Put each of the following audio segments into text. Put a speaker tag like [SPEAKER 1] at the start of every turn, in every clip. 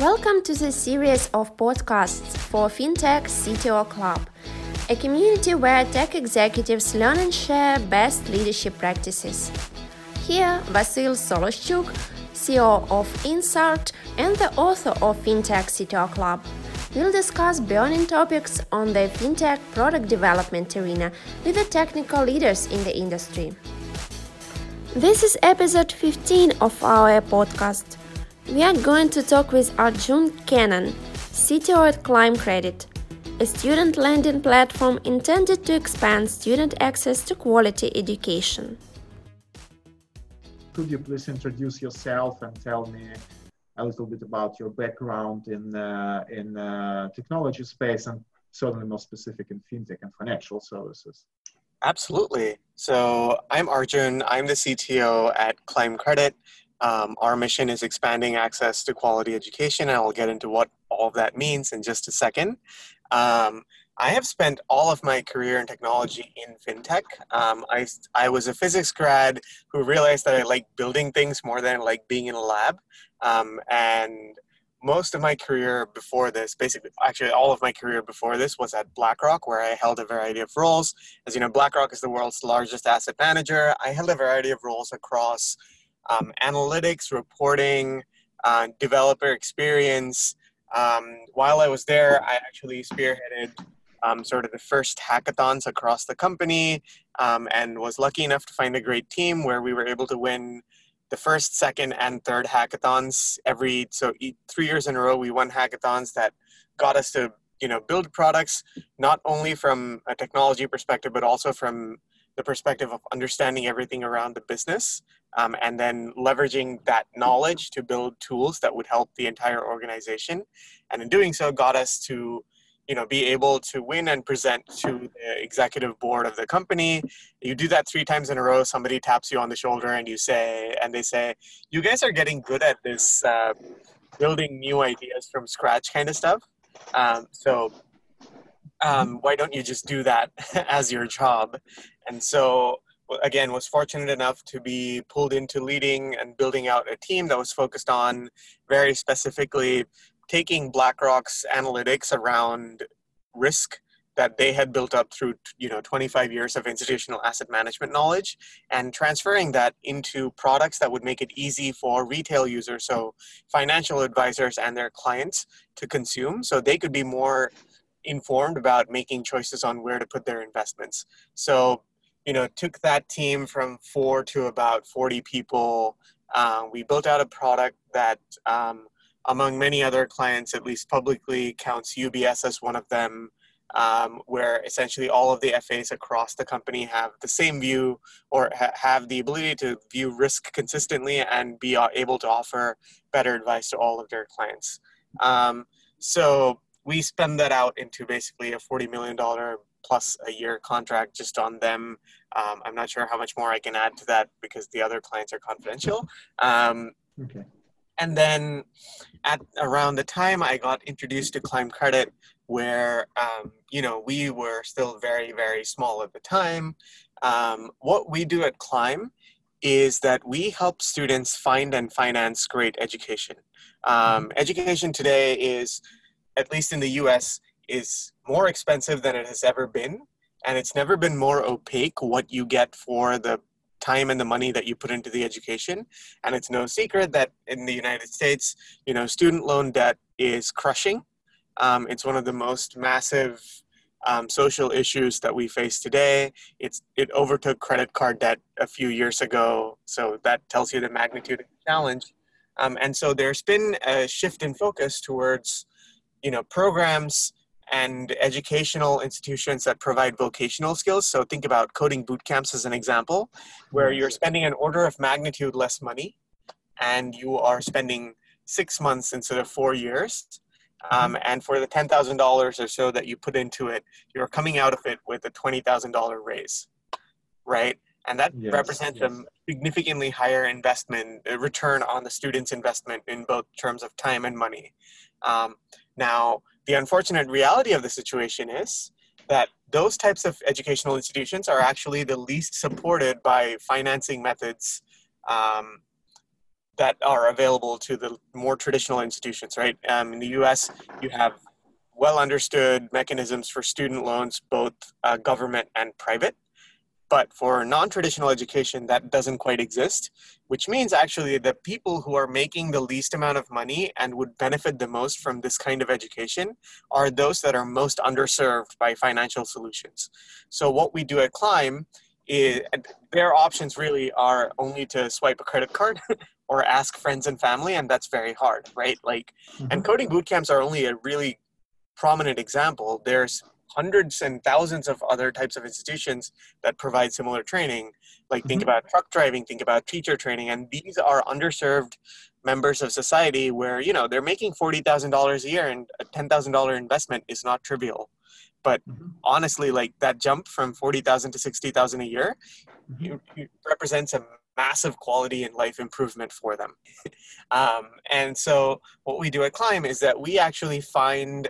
[SPEAKER 1] Welcome to the series of podcasts for FinTech CTO Club, a community where tech executives learn and share best leadership practices. Here, Vasyl Soloshchuk, CEO of Insart and the author of FinTech CTO Club, will discuss burning topics on the FinTech product development arena with the technical leaders in the industry. This is episode 15 of our podcast. We are going to talk with Arjun Kannan, CTO at Climb Credit, a student lending platform intended to expand student access to quality education.
[SPEAKER 2] Could you please introduce yourself and tell me a little bit about your background in uh, in uh, technology space and certainly more specific in fintech and financial services?
[SPEAKER 3] Absolutely. So I'm Arjun. I'm the CTO at Climb Credit. Um, our mission is expanding access to quality education, and I'll get into what all of that means in just a second. Um, I have spent all of my career in technology in fintech. Um, I, I was a physics grad who realized that I like building things more than I like being in a lab. Um, and most of my career before this, basically, actually, all of my career before this was at BlackRock, where I held a variety of roles. As you know, BlackRock is the world's largest asset manager. I held a variety of roles across um, analytics, reporting, uh, developer experience. Um, while I was there, I actually spearheaded um, sort of the first hackathons across the company um, and was lucky enough to find a great team where we were able to win the first, second, and third hackathons every so three years in a row. We won hackathons that got us to you know build products not only from a technology perspective but also from the perspective of understanding everything around the business um, and then leveraging that knowledge to build tools that would help the entire organization. And in doing so got us to you know be able to win and present to the executive board of the company. You do that three times in a row. Somebody taps you on the shoulder and you say and they say you guys are getting good at this uh, building new ideas from scratch kind of stuff. Um, so um, why don't you just do that as your job? And so again was fortunate enough to be pulled into leading and building out a team that was focused on very specifically taking blackrock's analytics around risk that they had built up through you know 25 years of institutional asset management knowledge and transferring that into products that would make it easy for retail users so financial advisors and their clients to consume so they could be more informed about making choices on where to put their investments. So you know took that team from four to about 40 people. Uh, we built out a product that um, among many other clients at least publicly counts ubs as one of them um, where essentially all of the fas across the company have the same view or ha- have the ability to view risk consistently and be uh, able to offer better advice to all of their clients. Um, so we spend that out into basically a $40 million plus a year contract just on them. Um, I'm not sure how much more I can add to that because the other clients are confidential. Um, okay. And then at around the time I got introduced to Climb Credit, where um, you know we were still very very small at the time. Um, what we do at Climb is that we help students find and finance great education. Um, mm-hmm. education today is, at least in the U.S., is more expensive than it has ever been and it's never been more opaque what you get for the time and the money that you put into the education. And it's no secret that in the united states you know student loan debt is crushing. Um, it's one of the most massive um, social issues that we face today. It's it overtook credit card debt a few years ago so that tells you the magnitude of the challenge. Um, and so there's been a shift in focus towards you know programs and educational institutions that provide vocational skills. So think about coding boot camps as an example, where you're spending an order of magnitude less money and you are spending six months instead of four years. Um, and for the $10,000 or so that you put into it, you're coming out of it with a $20,000 raise, right? And that yes, represents yes. a significantly higher investment, return on the student's investment in both terms of time and money. Um, now, the unfortunate reality of the situation is that those types of educational institutions are actually the least supported by financing methods um, that are available to the more traditional institutions, right? Um, in the US, you have well understood mechanisms for student loans, both uh, government and private. But for non traditional education, that doesn't quite exist, which means actually the people who are making the least amount of money and would benefit the most from this kind of education are those that are most underserved by financial solutions. So, what we do at Climb is their options really are only to swipe a credit card or ask friends and family, and that's very hard, right? Like, mm-hmm. and coding boot camps are only a really prominent example. There's hundreds and thousands of other types of institutions that provide similar training. Like think mm-hmm. about truck driving, think about teacher training, and these are underserved members of society where you know they're making forty thousand dollars a year, and a ten thousand dollar investment is not trivial. But mm-hmm. honestly, like that jump from forty thousand to sixty thousand a year, mm-hmm. it, it represents a massive quality and life improvement for them. um, and so, what we do at Climb is that we actually find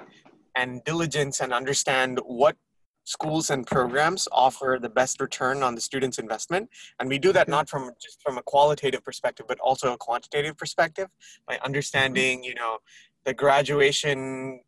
[SPEAKER 3] and diligence and understand what schools and programs offer the best return on the student's investment. And we do that not from just from a qualitative perspective but also a quantitative perspective by understanding you know the graduation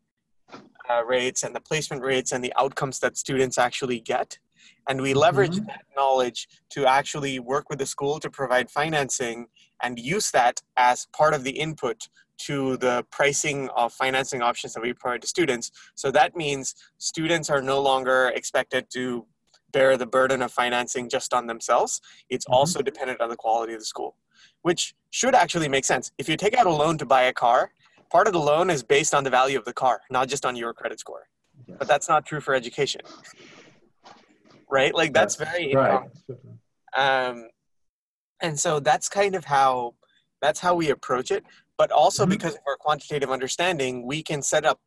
[SPEAKER 3] uh, rates and the placement rates and the outcomes that students actually get. And we leverage mm-hmm. that knowledge to actually work with the school to provide financing and use that as part of the input to the pricing of financing options that we provide to students. So that means students are no longer expected to bear the burden of financing just on themselves. It's mm-hmm. also dependent on the quality of the school, which should actually make sense. If you take out a loan to buy a car, part of the loan is based on the value of the car, not just on your credit score. Yes. But that's not true for education. Right? Like that's very right. Um, and so that's kind of how that's how we approach it but also mm-hmm. because of our quantitative understanding, we can set up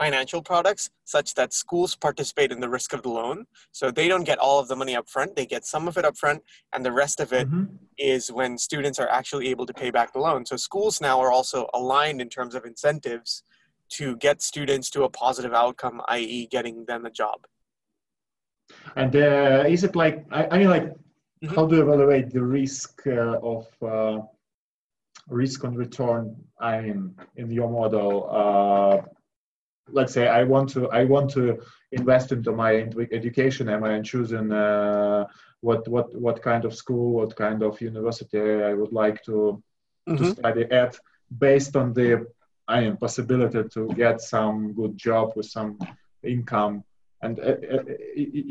[SPEAKER 3] financial products such that schools participate in the risk of the loan. So they don't get all of the money up front, they get some of it up front, and the rest of it mm-hmm. is when students are actually able to pay back the loan. So schools now are also aligned in terms of incentives to get students to a positive outcome, i.e., getting them a job.
[SPEAKER 2] And uh, is it like, I, I mean, like, mm-hmm. how do you evaluate the risk uh, of uh, risk on return I mean, in your model? Uh, let's say I want to I want to invest into my education. Am I choosing uh, what what what kind of school, what kind of university I would like to mm-hmm. to study at, based on the I mean possibility to get some good job with some income. And uh, uh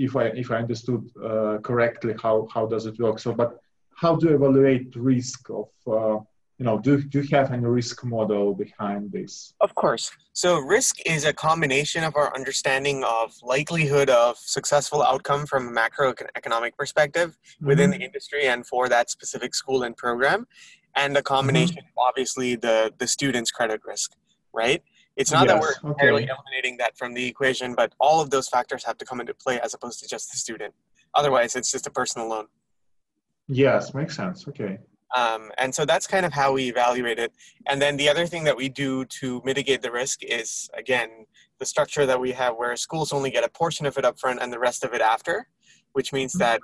[SPEAKER 2] if I if I understood uh, correctly, how how does it work? So, but how do you evaluate risk of uh, you know do, do you have any risk model behind this
[SPEAKER 3] of course so risk is a combination of our understanding of likelihood of successful outcome from a macroeconomic perspective mm-hmm. within the industry and for that specific school and program and a combination mm-hmm. of obviously the the student's credit risk right it's not yes, that we're entirely okay. eliminating that from the equation but all of those factors have to come into play as opposed to just the student otherwise it's just a personal loan
[SPEAKER 2] yes makes sense okay
[SPEAKER 3] um, and so that's kind of how we evaluate it. And then the other thing that we do to mitigate the risk is, again, the structure that we have where schools only get a portion of it upfront and the rest of it after, which means that,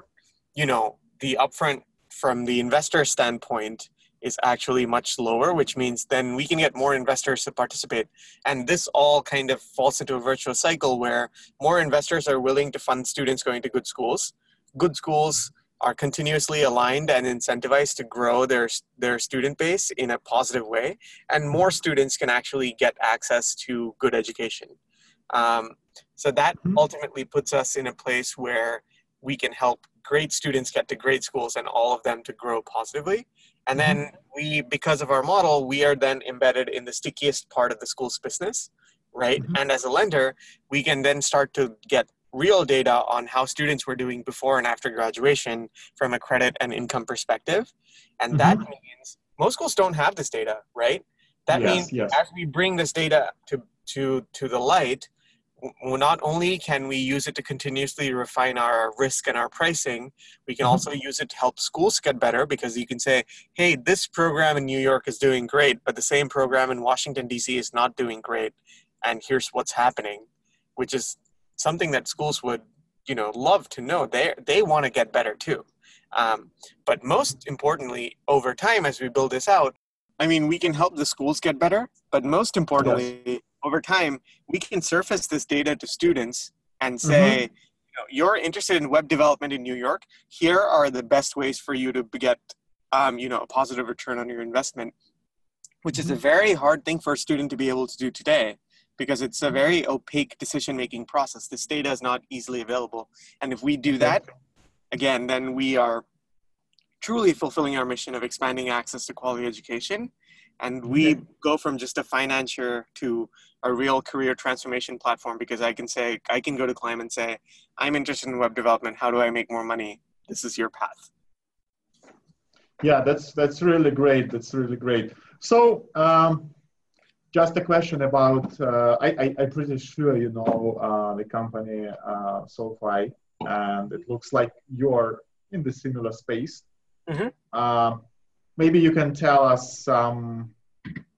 [SPEAKER 3] you know, the upfront from the investor standpoint is actually much lower, which means then we can get more investors to participate. And this all kind of falls into a virtuous cycle where more investors are willing to fund students going to good schools. Good schools are continuously aligned and incentivized to grow their their student base in a positive way, and more students can actually get access to good education. Um, so that mm-hmm. ultimately puts us in a place where we can help great students get to great schools and all of them to grow positively. And then mm-hmm. we, because of our model, we are then embedded in the stickiest part of the school's business, right? Mm-hmm. And as a lender, we can then start to get real data on how students were doing before and after graduation from a credit and income perspective. And mm-hmm. that means most schools don't have this data, right? That yes, means yes. as we bring this data to, to, to the light, not only can we use it to continuously refine our risk and our pricing, we can mm-hmm. also use it to help schools get better because you can say, hey, this program in New York is doing great, but the same program in Washington, D.C. is not doing great. And here's what's happening, which is something that schools would you know love to know they they want to get better too um, but most importantly over time as we build this out I mean, we can help the schools get better, but most importantly, yes. Over time, we can surface this data to students and say, mm-hmm. you know, you're interested in web development in New York. Here are the best ways for you to get, um, you know, a positive return on your investment, which mm-hmm. is a mm-hmm. very hard thing for a student to be able to do today because it's a mm-hmm. very opaque decision making process. This data is not easily available. And if we do that, again, then we are truly fulfilling our mission of expanding access to quality education. And we go from just a financier to a real career transformation platform because I can say, I can go to Climb and say, I'm interested in web development. How do I make more money? This is your path.
[SPEAKER 2] Yeah, that's that's really great. That's really great. So, um, just a question about uh, I, I am pretty sure you know uh, the company uh, SoFi, and it looks like you're in the similar space. Mm-hmm. Maybe you can tell us some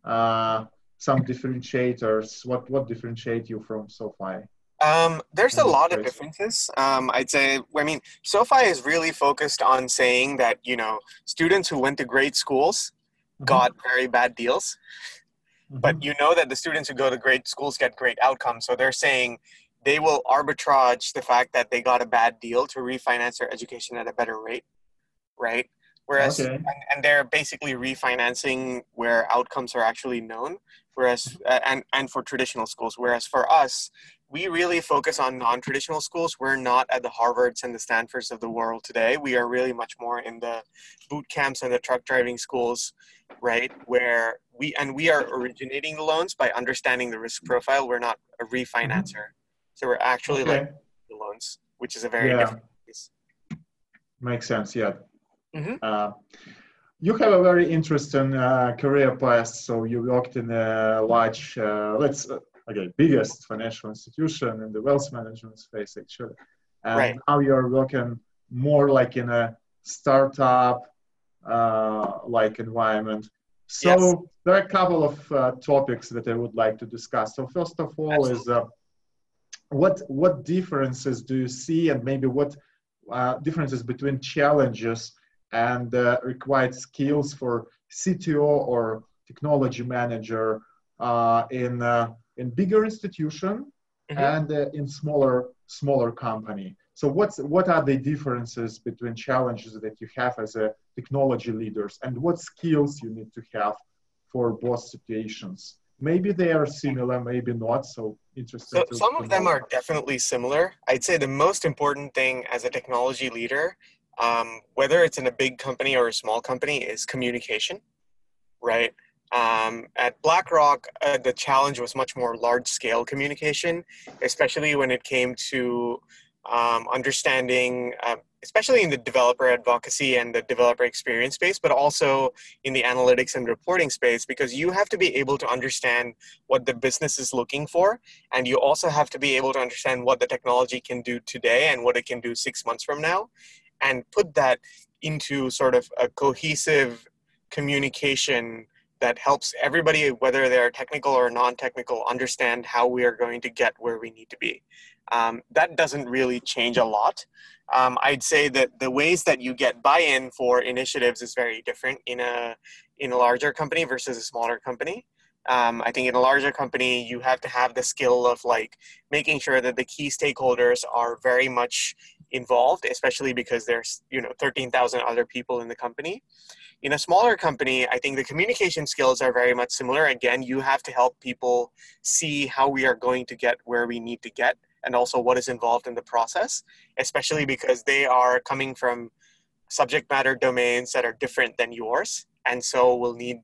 [SPEAKER 2] uh, some differentiators. What what differentiate you from SoFi?
[SPEAKER 3] Um, there's a lot of differences. Um, I'd say, I mean, SoFi is really focused on saying that, you know, students who went to great schools mm-hmm. got very bad deals. Mm-hmm. But you know that the students who go to great schools get great outcomes. So they're saying they will arbitrage the fact that they got a bad deal to refinance their education at a better rate, right? Whereas, okay. and, and, they're basically refinancing where outcomes are actually known. Whereas, uh, and and for traditional schools. Whereas for us, we really focus on non-traditional schools. We're not at the Harvards and the Stanfords of the world today. We are really much more in the boot camps and the truck driving schools, right? Where we and we are originating the loans by understanding the risk profile. We're not a refinancer, mm-hmm. so we're actually okay. like the loans, which is a very yeah. different piece.
[SPEAKER 2] Makes sense. Yeah, Mm-hmm. Uh, you have a very interesting uh, career path. So you worked in a large, uh, let's uh, okay, biggest financial institution in the wealth management space, actually. And right. now you're working more like in a startup uh, like environment. So yes. there are a couple of uh, topics that I would like to discuss. So first of all Absolutely. is uh, what what differences do you see, and maybe what uh, differences between challenges and uh, required skills for CTO or technology manager uh, in uh, in bigger institution mm-hmm. and uh, in smaller smaller company. So what's what are the differences between challenges that you have as a technology leaders and what skills you need to have for both situations? Maybe they are similar, maybe not. So interesting.
[SPEAKER 3] So some of them are definitely similar. I'd say the most important thing as a technology leader um, whether it's in a big company or a small company, is communication, right? Um, at BlackRock, uh, the challenge was much more large scale communication, especially when it came to um, understanding, uh, especially in the developer advocacy and the developer experience space, but also in the analytics and reporting space, because you have to be able to understand what the business is looking for. And you also have to be able to understand what the technology can do today and what it can do six months from now and put that into sort of a cohesive communication that helps everybody, whether they're technical or non-technical, understand how we are going to get where we need to be. Um, that doesn't really change a lot. Um, I'd say that the ways that you get buy-in for initiatives is very different in a in a larger company versus a smaller company. Um, I think in a larger company, you have to have the skill of like making sure that the key stakeholders are very much involved, especially because there's you know 13,000 other people in the company. In a smaller company, I think the communication skills are very much similar. Again, you have to help people see how we are going to get where we need to get, and also what is involved in the process, especially because they are coming from subject matter domains that are different than yours, and so we'll need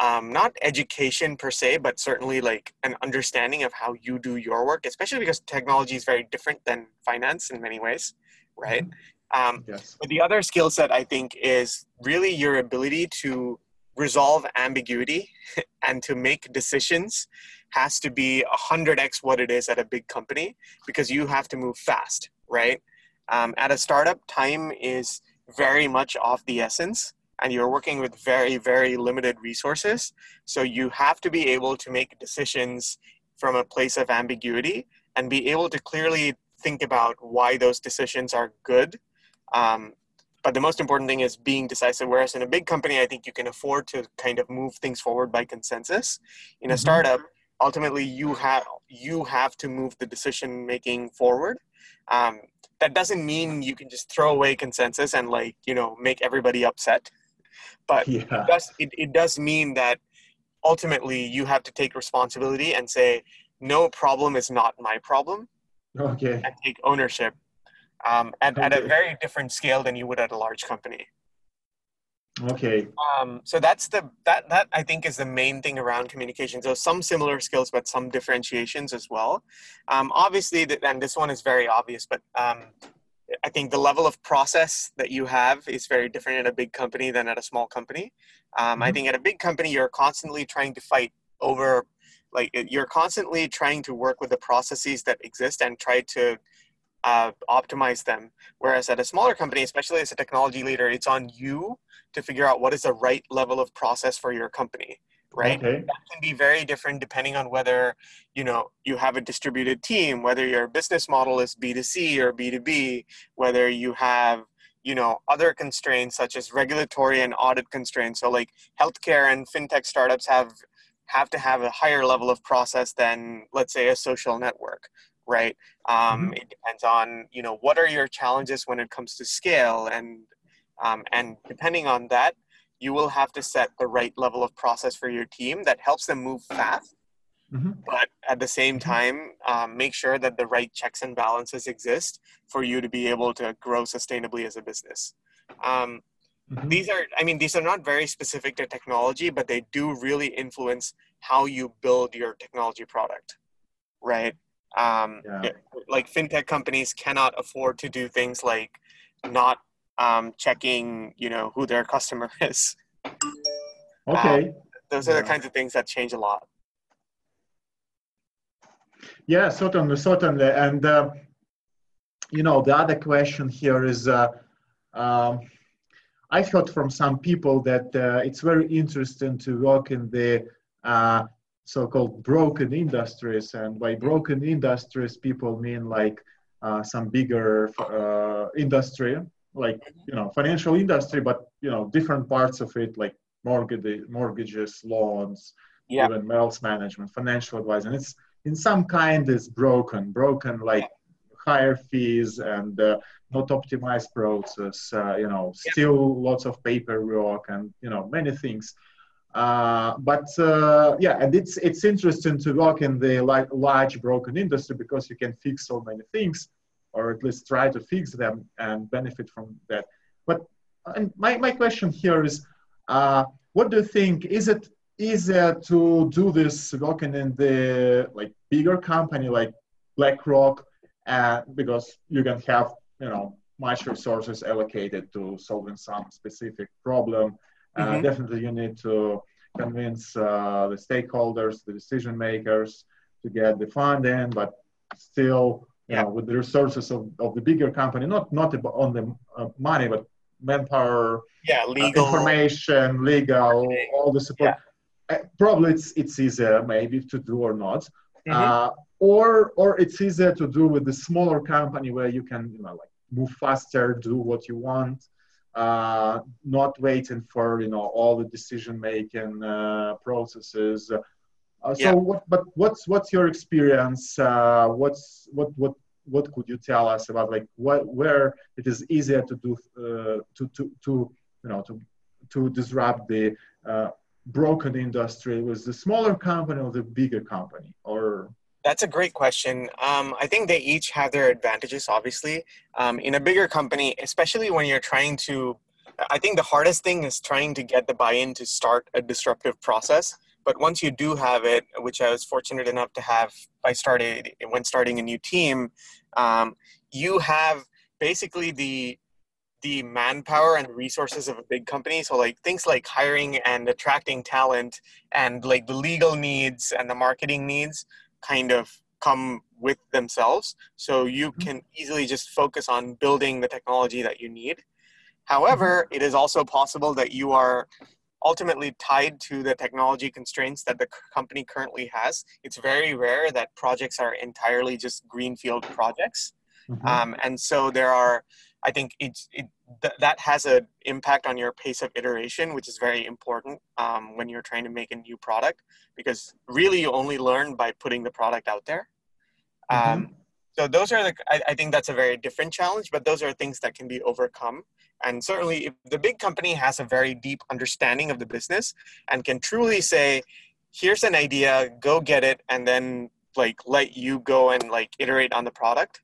[SPEAKER 3] um, not education per se, but certainly like an understanding of how you do your work, especially because technology is very different than finance in many ways, right? Mm-hmm. Um, yes. But the other skill set I think is really your ability to resolve ambiguity and to make decisions has to be 100x what it is at a big company because you have to move fast, right? Um, at a startup, time is very much of the essence and you're working with very, very limited resources. So you have to be able to make decisions from a place of ambiguity and be able to clearly think about why those decisions are good. Um, but the most important thing is being decisive. Whereas in a big company, I think you can afford to kind of move things forward by consensus. In a mm-hmm. startup, ultimately you have you have to move the decision making forward. Um, that doesn't mean you can just throw away consensus and like you know make everybody upset. But yeah. it, does, it, it does mean that ultimately you have to take responsibility and say no problem is not my problem.
[SPEAKER 2] Okay.
[SPEAKER 3] And take ownership um, at, okay. at a very different scale than you would at a large company.
[SPEAKER 2] Okay.
[SPEAKER 3] Um, so that's the that that i think is the main thing around communication. So some similar skills but some differentiations as well. Um, obviously and this one is very obvious but um, i think the level of process that you have is very different in a big company than at a small company um, mm-hmm. i think at a big company you're constantly trying to fight over like you're constantly trying to work with the processes that exist and try to uh, optimize them. Whereas at a smaller company, especially as a technology leader, it's on you to figure out what is the right level of process for your company. Right.
[SPEAKER 2] Okay.
[SPEAKER 3] That can be very different depending on whether you know you have a distributed team, whether your business model is B 2 C or B 2 B, whether you have you know other constraints such as regulatory and audit constraints. So like healthcare and fintech startups have have to have a higher level of process than let's say a social network right um, mm-hmm. it depends on you know what are your challenges when it comes to scale and um, and depending on that you will have to set the right level of process for your team that helps them move fast mm-hmm. but at the same mm-hmm. time um, make sure that the right checks and balances exist for you to be able to grow sustainably as a business um, mm-hmm. these are i mean these are not very specific to technology but they do really influence how you build your technology product right um, yeah. Like fintech companies cannot afford to do things like not um, checking, you know, who their customer is.
[SPEAKER 2] Okay.
[SPEAKER 3] Um, those are yeah. the kinds of things that change a lot.
[SPEAKER 2] Yeah, certainly, certainly. And, uh, you know, the other question here is uh, um, I've heard from some people that uh, it's very interesting to work in the uh, so-called broken industries and by broken industries people mean like uh, some bigger uh, industry like you know financial industry but you know different parts of it like mortgage mortgages loans yeah. even wealth management financial advice and it's in some kind is broken broken like higher fees and uh, not optimized process uh, you know still yeah. lots of paperwork and you know many things uh, but uh, yeah, and it's it's interesting to work in the like large broken industry because you can fix so many things, or at least try to fix them and benefit from that. But and my, my question here is, uh, what do you think? Is it easier to do this working in the like bigger company like BlackRock, uh, because you can have you know much resources allocated to solving some specific problem uh, mm-hmm. definitely, you need to convince uh, the stakeholders, the decision makers, to get the funding, but still, yeah. know, with the resources of, of the bigger company, not not on the uh, money, but manpower,
[SPEAKER 3] yeah, legal
[SPEAKER 2] uh, information, legal, all the support. Yeah. Uh, probably it's it's easier maybe to do or not. Mm-hmm. Uh, or or it's easier to do with the smaller company where you can you know like move faster, do what you want, uh, not waiting for you know all the decision making uh, processes. Uh, so, yeah. what, but what's what's your experience? Uh, what's what what what could you tell us about like what where it is easier to do uh, to to to you know to to disrupt the uh, broken industry with the smaller company or the bigger company or
[SPEAKER 3] that's a great question. Um, I think they each have their advantages, obviously. Um, in a bigger company, especially when you're trying to, I think the hardest thing is trying to get the buy in to start a disruptive process. But once you do have it, which I was fortunate enough to have by started when starting a new team, um, you have basically the the manpower and resources of a big company so like things like hiring and attracting talent and like the legal needs and the marketing needs kind of come with themselves. So you mm-hmm. can easily just focus on building the technology that you need. However, mm-hmm. it is also possible that you are ultimately tied to the technology constraints that the company currently has. It's very rare that projects are entirely just greenfield projects. Mm-hmm. Um, and so there are, I think it's, it, th- that has an impact on your pace of iteration, which is very important um, when you're trying to make a new product because really you only learn by putting the product out there. Mm-hmm. Um, so those are the, I, I think that's a very different challenge, but those are things that can be overcome. And certainly, if the big company has a very deep understanding of the business and can truly say, here's an idea, go get it, and then like let you go and like iterate on the product,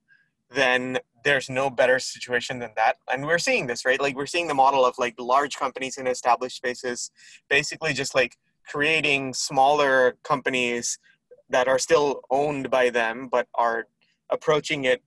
[SPEAKER 3] then there's no better situation than that. And we're seeing this, right? Like we're seeing the model of like large companies in established spaces, basically just like creating smaller companies that are still owned by them, but are approaching it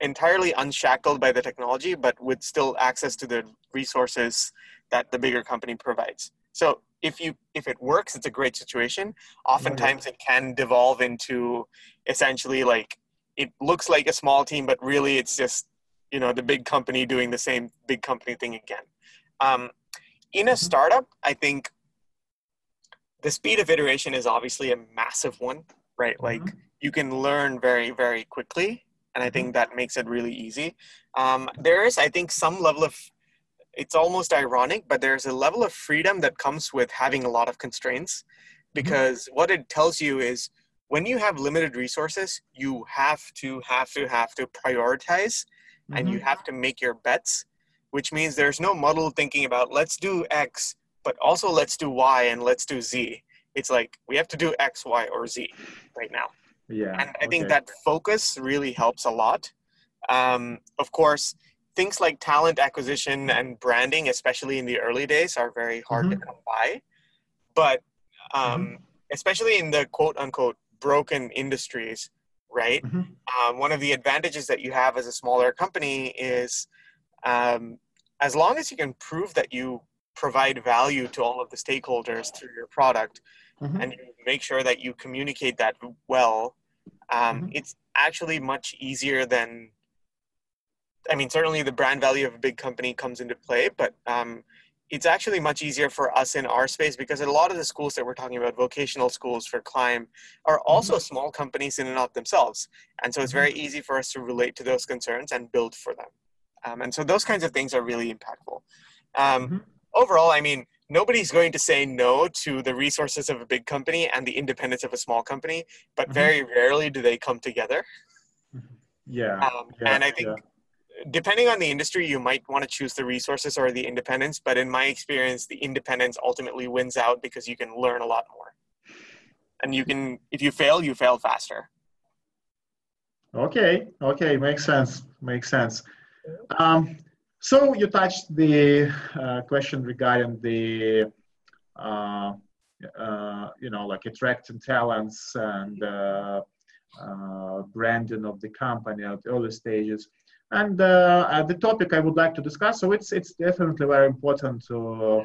[SPEAKER 3] entirely unshackled by the technology, but with still access to the resources that the bigger company provides. So if you if it works, it's a great situation. Oftentimes, it can devolve into essentially like it looks like a small team, but really it's just you know the big company doing the same big company thing again. Um, in a mm-hmm. startup, I think the speed of iteration is obviously a massive one, right? Like mm-hmm. You can learn very very quickly, and I think mm-hmm. that makes it really easy. Um, there is, I think, some level of it's almost ironic, but there's a level of freedom that comes with having a lot of constraints because mm-hmm. what it tells you is when you have limited resources, you have to have to have to prioritize mm-hmm. and you mm-hmm. have to make your bets, which means there's no muddle thinking about let's do X, but also let's do Y and let's do Z. It's like we have to do X, Y, or Z right now.
[SPEAKER 2] Yeah.
[SPEAKER 3] And I okay. think that focus really helps a lot. Um, of course, things like talent acquisition and branding, especially in the early days, are very hard mm-hmm. to come by. But um, mm-hmm. especially in the quote unquote broken industries, right? Mm-hmm. Um, one of the advantages that you have as a smaller company is um, as long as you can prove that you provide value to all of the stakeholders through your product mm-hmm. and you make sure that you communicate that well, um, mm-hmm. it's actually much easier than. I mean, certainly the brand value of a big company comes into play, but um, it's actually much easier for us in our space because a lot of the schools that we're talking about, vocational schools for climb, are also mm-hmm. small companies in and of themselves. And so it's very mm-hmm. easy for us to relate to those concerns and build for them. Um, and so those kinds of things are really impactful. Um, mm-hmm. Overall, I mean, nobody's going to say no to the resources of a big company and the independence of a small company, but mm-hmm. very rarely do they come together.
[SPEAKER 2] Mm-hmm. Yeah.
[SPEAKER 3] Um,
[SPEAKER 2] yeah
[SPEAKER 3] and I think. Yeah depending on the industry, you might want to choose the resources or the independence. But in my experience, the independence ultimately wins out because you can learn a lot more. And you can, if you fail, you fail faster.
[SPEAKER 2] Okay, okay, makes sense. Makes sense. Um, so you touched the uh, question regarding the, uh, uh, you know, like attracting talents and uh, uh, branding of the company at early stages. And uh, the topic I would like to discuss, so it's, it's definitely very important to,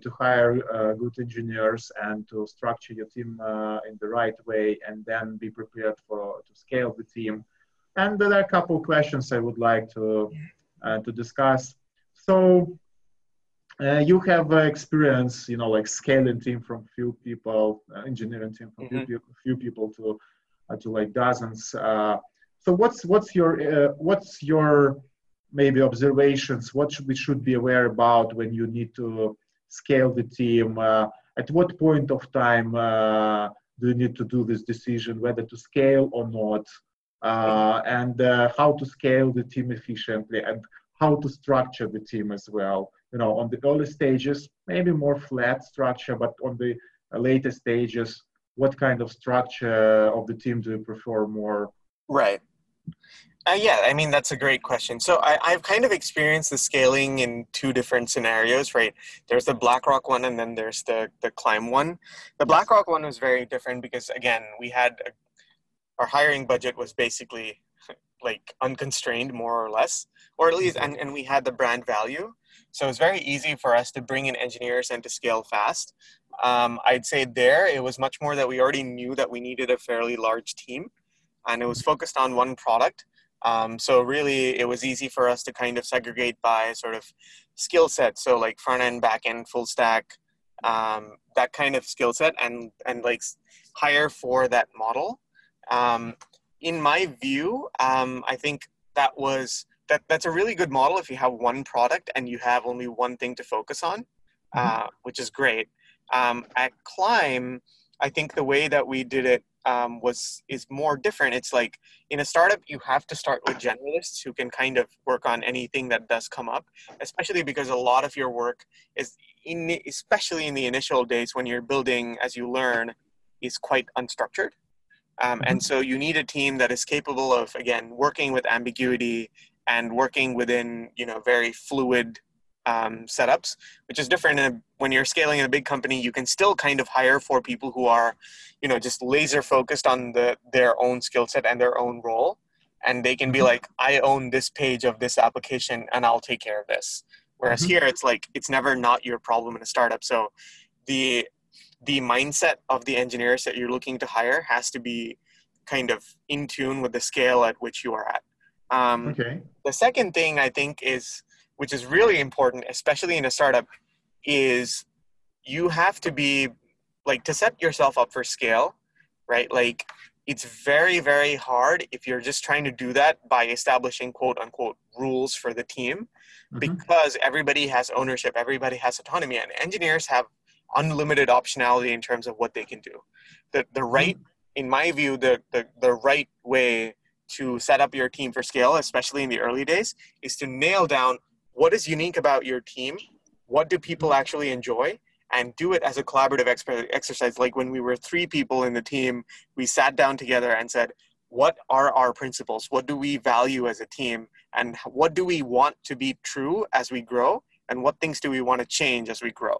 [SPEAKER 2] to hire good engineers and to structure your team in the right way and then be prepared for to scale the team. And there are a couple of questions I would like to, to discuss. So you have experience, you know, like scaling team from few people, engineering team from mm-hmm. few, few people to, to like dozens so what's what's your uh, what's your maybe observations? What should we should be aware about when you need to scale the team? Uh, at what point of time uh, do you need to do this decision whether to scale or not? Uh, and uh, how to scale the team efficiently and how to structure the team as well. You know, on the early stages, maybe more flat structure, but on the later stages, what kind of structure of the team do you prefer more?
[SPEAKER 3] Right. Uh, yeah, I mean, that's a great question. So I, I've kind of experienced the scaling in two different scenarios, right? There's the BlackRock one and then there's the, the Climb one. The BlackRock one was very different because, again, we had a, our hiring budget was basically like unconstrained, more or less, or at least, and, and we had the brand value. So it's very easy for us to bring in engineers and to scale fast. Um, I'd say there, it was much more that we already knew that we needed a fairly large team and it was focused on one product. Um, so really, it was easy for us to kind of segregate by sort of skill set. So like front end, back end, full stack, um, that kind of skill set, and and like hire for that model. Um, in my view, um, I think that was that that's a really good model if you have one product and you have only one thing to focus on,
[SPEAKER 2] Mhm.
[SPEAKER 3] uh, which is great. Um, at Climb, I think the way that we did it um, was is more different. It's like in a startup, you have to start with generalists who can kind of work on anything that does come up, especially because a lot of your work is in, especially in the initial days when you're building as you learn, is quite unstructured. Um, and so you need a team that is capable of again working with ambiguity and working within you know very fluid um, setups, which is different in a, when you're scaling in a big company. You can still kind of hire for people who are, you know, just laser focused on the their own skill set and their own role, and they can be
[SPEAKER 2] Mhm.
[SPEAKER 3] like, I own this page of this application, and I'll take care of this. Whereas
[SPEAKER 2] Mhm.
[SPEAKER 3] here, it's like it's never not your problem in a startup. So the the mindset of the engineers that you're looking to hire has to be kind of in tune with the scale at which you are at. Um,
[SPEAKER 2] Okay.
[SPEAKER 3] the second thing I think is, which is really important, especially in a startup, is you have to be like to set yourself up for scale, right? Like it's very, very hard if you're just trying to do that by establishing quote unquote rules for the team
[SPEAKER 2] Mhm.
[SPEAKER 3] because everybody has ownership, everybody has autonomy, and engineers have unlimited optionality in terms of what they can do. The the mm-hmm. right, in my view, the the, the right way to set up your team for scale, especially in the early days, is to nail down what is unique about your team, what do people mm-hmm. actually enjoy, and do it as a collaborative exper- exercise. Like when we were three people in the team, we sat down together and said, what are our principles? What do we value as a team? And what do we want to be true as we grow? And what things do we want to change as we grow?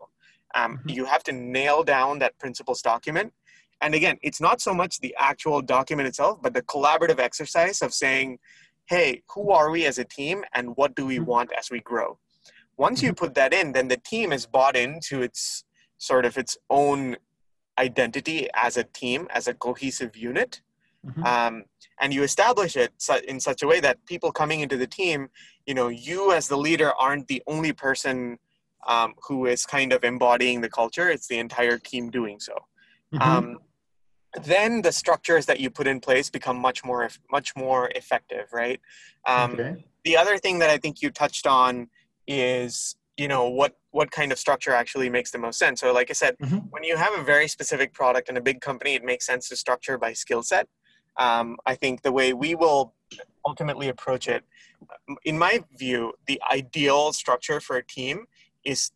[SPEAKER 3] Um,
[SPEAKER 2] Mhm.
[SPEAKER 3] You have to nail down that principles document. And again, it's not so much the actual document itself, but the collaborative exercise of saying, hey, who are we as a team and what do we
[SPEAKER 2] Mhm.
[SPEAKER 3] want as we grow? Once you put that in, then the team is bought into its sort of its own identity as a team, as a cohesive unit.
[SPEAKER 2] Mhm.
[SPEAKER 3] Um, and you establish it in such a way that people coming into the team, you know, you as the leader aren't the only person um, who is kind of embodying the culture. It's the entire team doing so.
[SPEAKER 2] Mhm.
[SPEAKER 3] Um, then the structures that you put in place become much more much more effective, right? Um,
[SPEAKER 2] okay.
[SPEAKER 3] the other thing that I think you touched on is you know what what kind of structure actually makes the most sense. So like I said,
[SPEAKER 2] Mhm.
[SPEAKER 3] when you have a very specific product in a big company, it makes sense to structure by skill set. Um, I think the way we will ultimately approach it, in my view, the ideal structure for a team is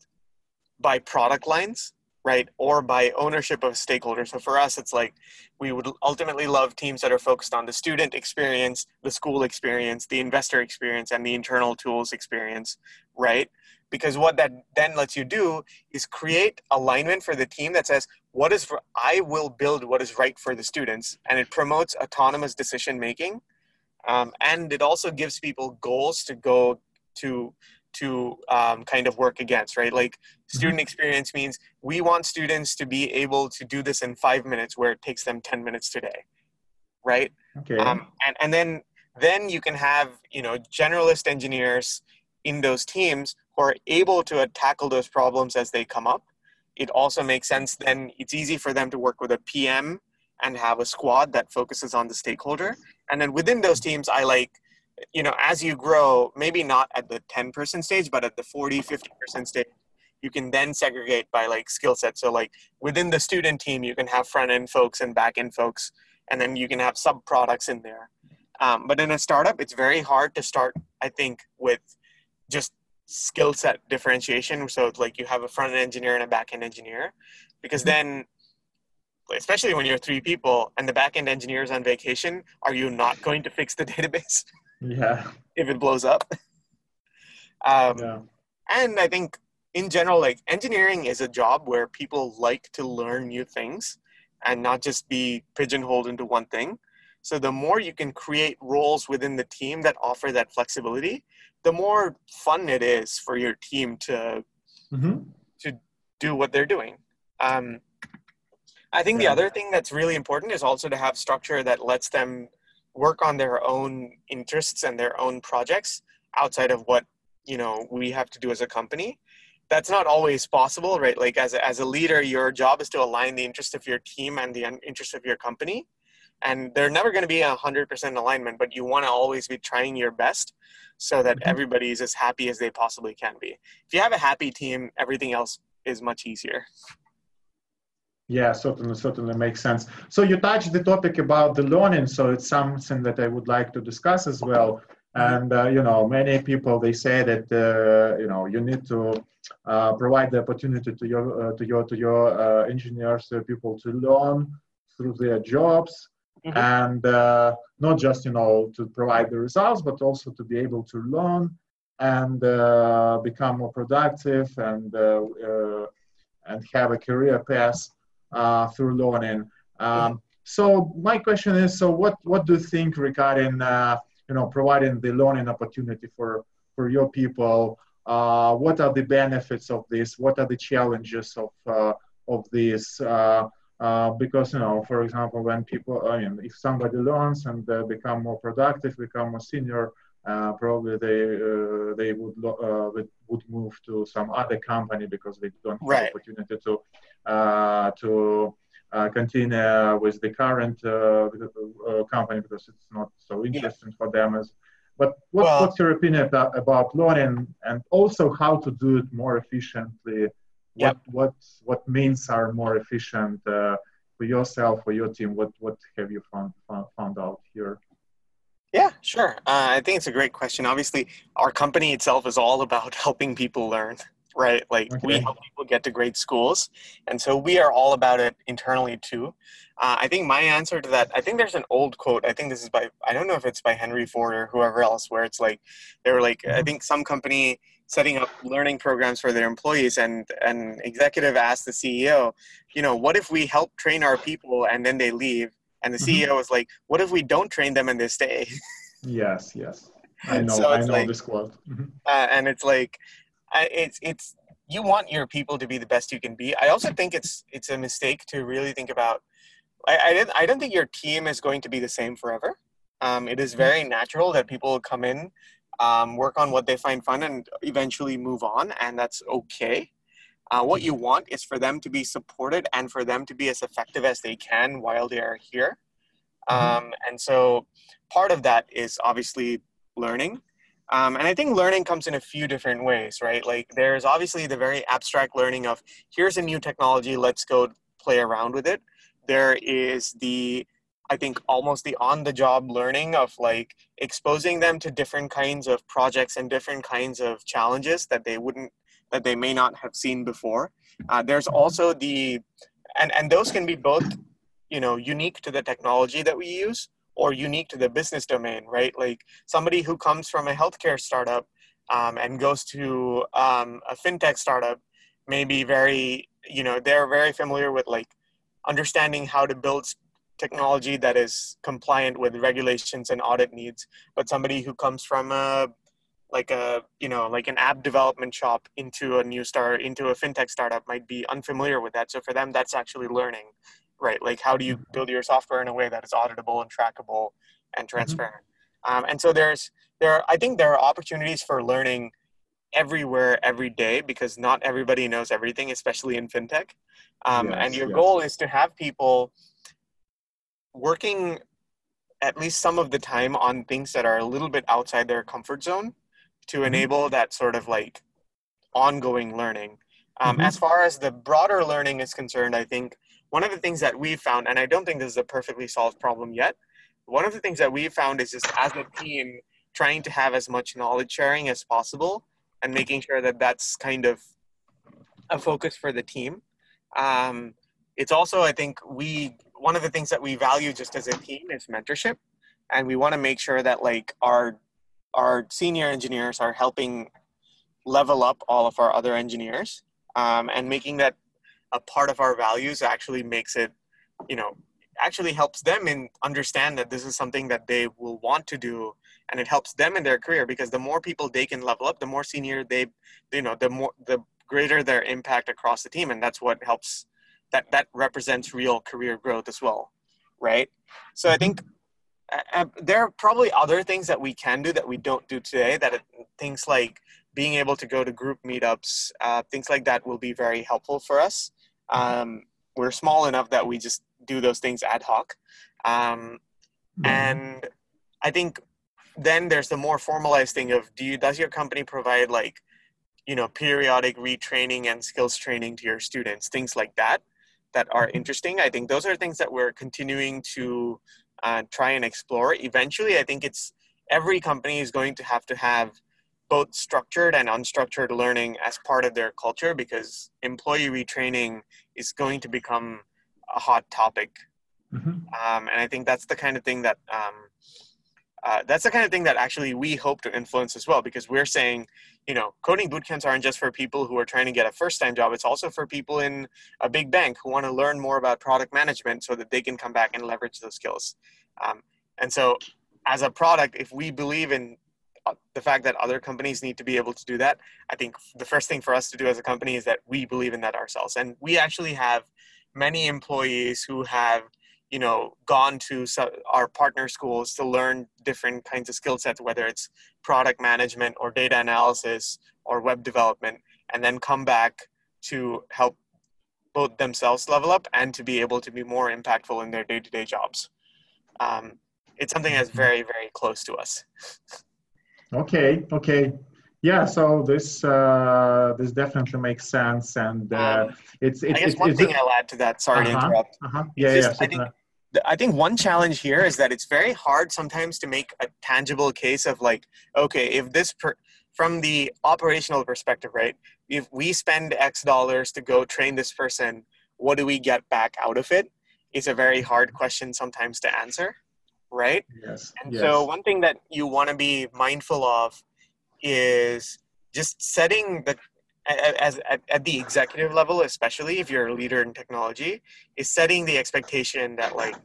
[SPEAKER 3] by product lines right or by ownership of stakeholders. So for us it's like we would ultimately love teams that are focused on the student experience the school experience the investor experience and the internal tools experience right? Because what that then lets you do is create alignment for the team that says what is for i will build what is right for the students and it promotes autonomous decision making um, and it also gives people goals to go to to um, kind of work against right? Like student experience means we want students to be able to do this in five minutes where it takes them 10 minutes today right?
[SPEAKER 2] Okay.
[SPEAKER 3] um, and, and then then you can have you know generalist engineers in those teams who are able to uh, tackle those problems as they come up. It also makes sense then it's easy for them to work with a pm and have a squad that focuses on the stakeholder. And then within those teams i like you know as you grow maybe not at the 10 person stage but at the 40 50 percent stage you can then segregate by like skill set. So like within the student team you can have front end folks and back end folks and then you can have sub products in there. Um, but in a startup it's very hard to start i think with just skill set differentiation. So it's like you have a front end engineer and a back end engineer because then especially when you're three people and the back end engineer is on vacation are you not going to fix the database
[SPEAKER 2] yeah.
[SPEAKER 3] if it blows up um,
[SPEAKER 2] Yeah.
[SPEAKER 3] and i think in general like engineering is a job where people like to learn new things and not just be pigeonholed into one thing so the more you can create roles within the team that offer that flexibility the more fun it is for your team to
[SPEAKER 2] Mhm.
[SPEAKER 3] do what they're doing um, i think the other thing that's really important is also to have structure that lets them work on their own interests and their own projects outside of what you know we have to do as a company. That's not always possible right? Like as a, as a leader your job is to align the interest of your team and the interest of your company. And they're never going to be a 100% alignment but you want to always be trying your best so that
[SPEAKER 2] Mhm.
[SPEAKER 3] everybody is as happy as they possibly can be. If you have a happy team everything else is much easier
[SPEAKER 2] Yeah, certainly, certainly makes sense. So you touched the topic about the learning, so it's something that I would like to discuss as well. And uh, you know, many people they say that uh, you know you need to uh, provide the opportunity to your uh, to your to your uh, engineers, people to learn through their jobs,
[SPEAKER 3] Mhm.
[SPEAKER 2] and uh, not just you know to provide the results, but also to be able to learn and uh, become more productive and uh, uh, and have a career path through learning. Um, so my question is, so what what do you think regarding uh, you know providing the learning opportunity for for your people? Uh, what are the benefits of this? What are the challenges of uh, of this? Uh, uh, because you know, for example, when people, I mean, if somebody learns and uh, become more productive, become more senior, uh, probably they uh, they would lo- uh, would would move to some other company because they don't have
[SPEAKER 3] Right.
[SPEAKER 2] opportunity to uh, to uh, continue with the current uh, uh, company because it's not so interesting for them as. But what,
[SPEAKER 3] Well-
[SPEAKER 2] what's your opinion about, about learning and also how to do it more efficiently? What what what means are more efficient uh, for yourself for your team? What what have you found found, found out here?
[SPEAKER 3] Yeah, sure. Uh, I think it's a great question. Obviously, our company itself is all about helping people learn, right? Like we help people get to great schools, and so we are all about it internally too. Uh, I think my answer to that, I think there's an old quote. I think this is by I don't know if it's by Henry Ford or whoever else, where it's like they were like I
[SPEAKER 2] Mhm.
[SPEAKER 3] think some company setting up learning programs for their employees, and an executive asked the CEO, you know, what if we help train our people and then they leave? And the. CEO was like, what if we don't train them and they stay?
[SPEAKER 2] Yes, yes, I know
[SPEAKER 3] So
[SPEAKER 2] I know
[SPEAKER 3] like-
[SPEAKER 2] this quote. Mhm.
[SPEAKER 3] uh, and it's like I, it's it's you want your people to be the best you can be i also think it's it's a mistake to really think about i i, didn't, I don't think your team is going to be the same forever um, it is very natural that people will come in um, work on what they find fun and eventually move on and that's okay uh, what you want is for them to be supported and for them to be as effective as they can while they are here
[SPEAKER 2] Mhm.
[SPEAKER 3] um, and so part of that is obviously learning um, and I think learning comes in a few different ways, right? Like there's obviously the very abstract learning of here's a new technology, let's go play around with it. There is the, I think, almost the on the job learning of like exposing them to different kinds of projects and different kinds of challenges that they wouldn't, that they may not have seen before. Uh, there's also the, and, and those can be both, you know, unique to the technology that we use or unique to the business domain, right? Like somebody who comes from a healthcare startup um, and goes to um, a fintech startup may be very, you know, they're very familiar with like understanding how to build technology that is compliant with regulations and audit needs. But somebody who comes from a like a you know like an app development shop into a new start into a fintech startup might be unfamiliar with that. So for them that's actually learning right? Like how do you build your software in a way that is auditable and trackable and transparent? Um, and so there's there are, i think there are opportunities for learning everywhere every day because not everybody knows everything especially in fintech. Um, and your
[SPEAKER 2] yes.
[SPEAKER 3] goal is to have people working at least some of the time on things that are a little bit outside their comfort zone to
[SPEAKER 2] Mhm.
[SPEAKER 3] enable that sort of like ongoing learning. Um,
[SPEAKER 2] Mhm.
[SPEAKER 3] As far as the broader learning is concerned, I think one of the things that we've found, and I don't think this is a perfectly solved problem yet, one of the things that we've found is just as a team trying to have as much knowledge sharing as possible and making sure that that's kind of a focus for the team. Um, it's also, I think, we one of the things that we value just as a team is mentorship, and we want to make sure that like our our senior engineers are helping level up all of our other engineers, um, and making that a part of our values actually makes it, you know, actually helps them in understand that this is something that they will want to do and it helps them in their career because the more people they can level up the more senior they you know the more the greater their impact across the team and that's what helps that that represents real career growth as well right? So i think uh, uh, there are probably other things that we can do that we don't do today that it, things like being able to go to group meetups uh, things like that will be very helpful for us um, we're small enough that we just do those things ad hoc Um, mm-hmm. And I think then there's the more formalized thing of do you does your company provide like you know periodic retraining and skills training to your students things like that that are mm-hmm. interesting i think those are things that we're continuing to uh, try and explore eventually i think it's every company is going to have to have both structured and unstructured learning as part of their culture because employee retraining is going to become a hot topic mm-hmm. um, and i think that's the kind of thing that um, uh, that's the kind of thing that actually we hope to influence as well because we're saying you know coding bootcamps aren't just for people who are trying to get a first time job it's also for people in a big bank who want to learn more about product management so that they can come back and leverage those skills. Um, and so as a product if we believe in uh, the fact that other companies need to be able to do that i think the first thing for us to do as a company is that we believe in that ourselves. And we actually have many employees who have you know gone to our partner schools to learn different kinds of skill sets whether it's product management or data analysis or web development and then come back to help both themselves level up and to be able to be more impactful in their day-to-day jobs. Um, it's something that's mm-hmm. very very close to us.
[SPEAKER 2] Okay okay. Yeah so this uh, this definitely makes sense and uh, um, it's, it's
[SPEAKER 3] i guess
[SPEAKER 2] it's,
[SPEAKER 3] one
[SPEAKER 2] it's,
[SPEAKER 3] thing i'll add to that sorry uh-huh, to interrupt.
[SPEAKER 2] Uh-huh. yeah, yeah,
[SPEAKER 3] I think I think one challenge here is that it's very hard sometimes to make a tangible case of like, okay, if this per, from the operational perspective, right? If we spend X dollars to go train this person, what do we get back out of it? it? Is a very hard question sometimes to answer, right?
[SPEAKER 2] Yes.
[SPEAKER 3] And
[SPEAKER 2] yes.
[SPEAKER 3] so one thing that you want to be mindful of is just setting the as at, at the executive level especially if you're a leader in technology is setting the expectation that like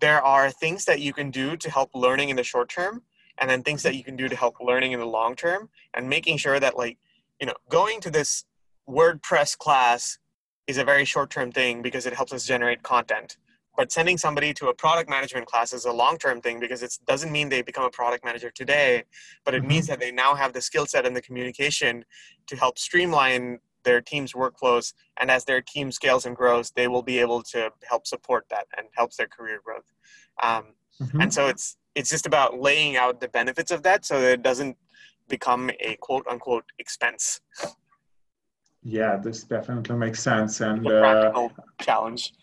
[SPEAKER 3] there are things that you can do to help learning in the short term and then things that you can do to help learning in the long term and making sure that like you know going to this wordpress class is a very short term thing because it helps us generate content but sending somebody to a product management class is a long-term thing because it doesn't mean they become a product manager today but it mm-hmm. means that they now have the skill set and the communication to help streamline their team's workflows. And as their team scales and grows they will be able to help support that and helps their career growth. Um, mm-hmm. and so it's it's just about laying out the benefits of that so that it doesn't become a quote unquote expense.
[SPEAKER 2] Yeah this definitely makes sense. And
[SPEAKER 3] a practical uh, challenge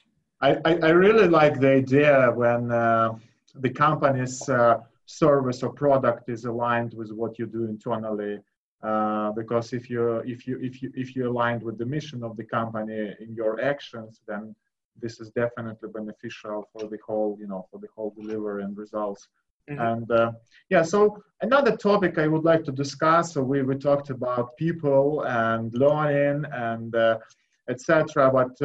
[SPEAKER 2] I, I, really like the idea when uh, the company's uh, service or product is aligned with what you do internally. Uh, because if you if you if you if you aligned with the mission of the company in your actions, then this is definitely beneficial for the whole you know for the whole delivery and results. Mm-hmm. And uh, yeah, so another topic I would like to discuss. So we we talked about people and learning and uh, etc. But